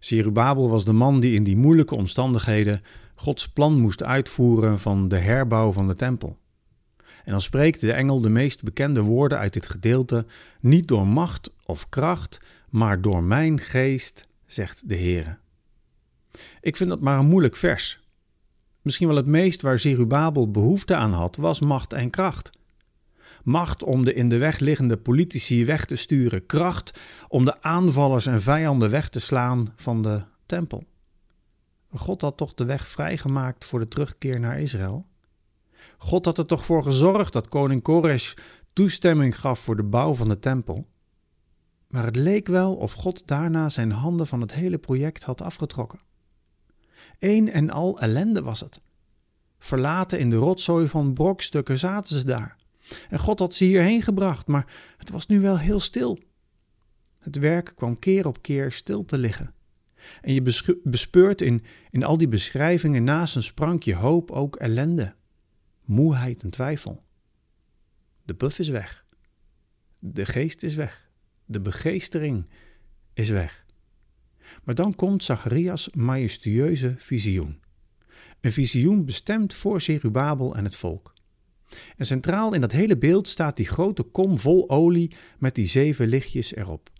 Zerubabel was de man die in die moeilijke omstandigheden Gods plan moest uitvoeren van de herbouw van de tempel. En dan spreekt de engel de meest bekende woorden uit dit gedeelte: Niet door macht of kracht, maar door mijn geest, zegt de Heer. Ik vind dat maar een moeilijk vers. Misschien wel het meest waar Zerubabel behoefte aan had, was macht en kracht. Macht om de in de weg liggende politici weg te sturen, kracht om de aanvallers en vijanden weg te slaan van de tempel. God had toch de weg vrijgemaakt voor de terugkeer naar Israël? God had er toch voor gezorgd dat koning Koresh toestemming gaf voor de bouw van de tempel? Maar het leek wel of God daarna zijn handen van het hele project had afgetrokken. Een en al ellende was het. Verlaten in de rotzooi van brokstukken zaten ze daar. En God had ze hierheen gebracht, maar het was nu wel heel stil. Het werk kwam keer op keer stil te liggen. En je bespeurt in, in al die beschrijvingen naast een sprankje hoop ook ellende, moeheid en twijfel. De buff is weg. De geest is weg. De begeestering is weg. Maar dan komt Zacharias majestueuze visioen. Een visioen bestemd voor Zerubabel en het volk. En centraal in dat hele beeld staat die grote kom vol olie met die zeven lichtjes erop.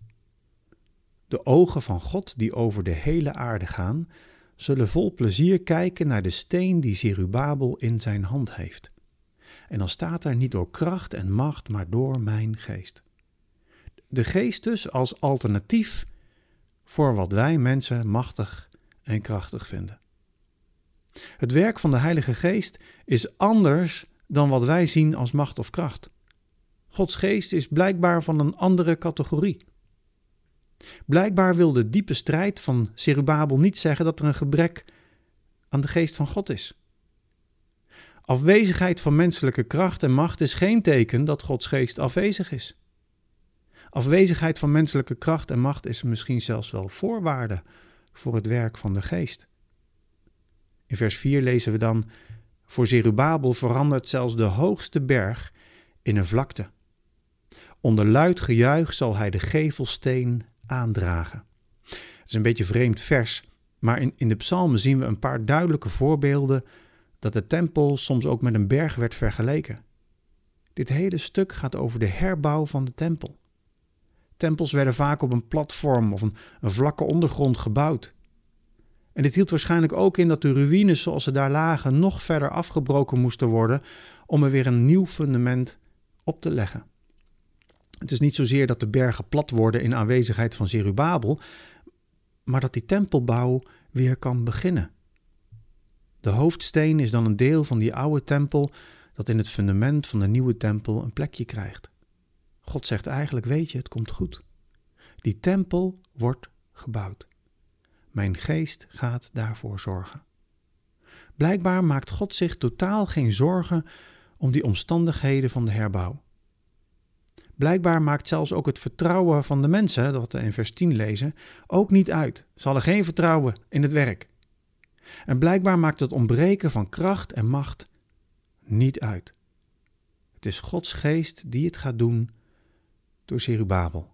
De ogen van God die over de hele aarde gaan, zullen vol plezier kijken naar de steen die Zerubabel in zijn hand heeft. En dan staat er niet door kracht en macht, maar door mijn geest. De geest dus als alternatief voor wat wij mensen machtig en krachtig vinden. Het werk van de Heilige Geest is anders dan wat wij zien als macht of kracht. Gods geest is blijkbaar van een andere categorie. Blijkbaar wil de diepe strijd van Zerubabel niet zeggen dat er een gebrek aan de geest van God is. Afwezigheid van menselijke kracht en macht is geen teken dat Gods geest afwezig is. Afwezigheid van menselijke kracht en macht is misschien zelfs wel voorwaarde voor het werk van de geest. In vers 4 lezen we dan: Voor Zerubabel verandert zelfs de hoogste berg in een vlakte. Onder luid gejuich zal hij de gevelsteen aandragen. Het is een beetje vreemd vers, maar in, in de psalmen zien we een paar duidelijke voorbeelden dat de tempel soms ook met een berg werd vergeleken. Dit hele stuk gaat over de herbouw van de tempel. Tempels werden vaak op een platform of een, een vlakke ondergrond gebouwd. En dit hield waarschijnlijk ook in dat de ruïnes zoals ze daar lagen nog verder afgebroken moesten worden om er weer een nieuw fundament op te leggen. Het is niet zozeer dat de bergen plat worden in aanwezigheid van Zerubabel, maar dat die tempelbouw weer kan beginnen. De hoofdsteen is dan een deel van die oude tempel dat in het fundament van de nieuwe tempel een plekje krijgt. God zegt eigenlijk, weet je, het komt goed. Die tempel wordt gebouwd. Mijn geest gaat daarvoor zorgen. Blijkbaar maakt God zich totaal geen zorgen om die omstandigheden van de herbouw. Blijkbaar maakt zelfs ook het vertrouwen van de mensen, dat we in vers 10 lezen, ook niet uit. Ze hadden geen vertrouwen in het werk. En blijkbaar maakt het ontbreken van kracht en macht niet uit. Het is Gods geest die het gaat doen door Zerubabel.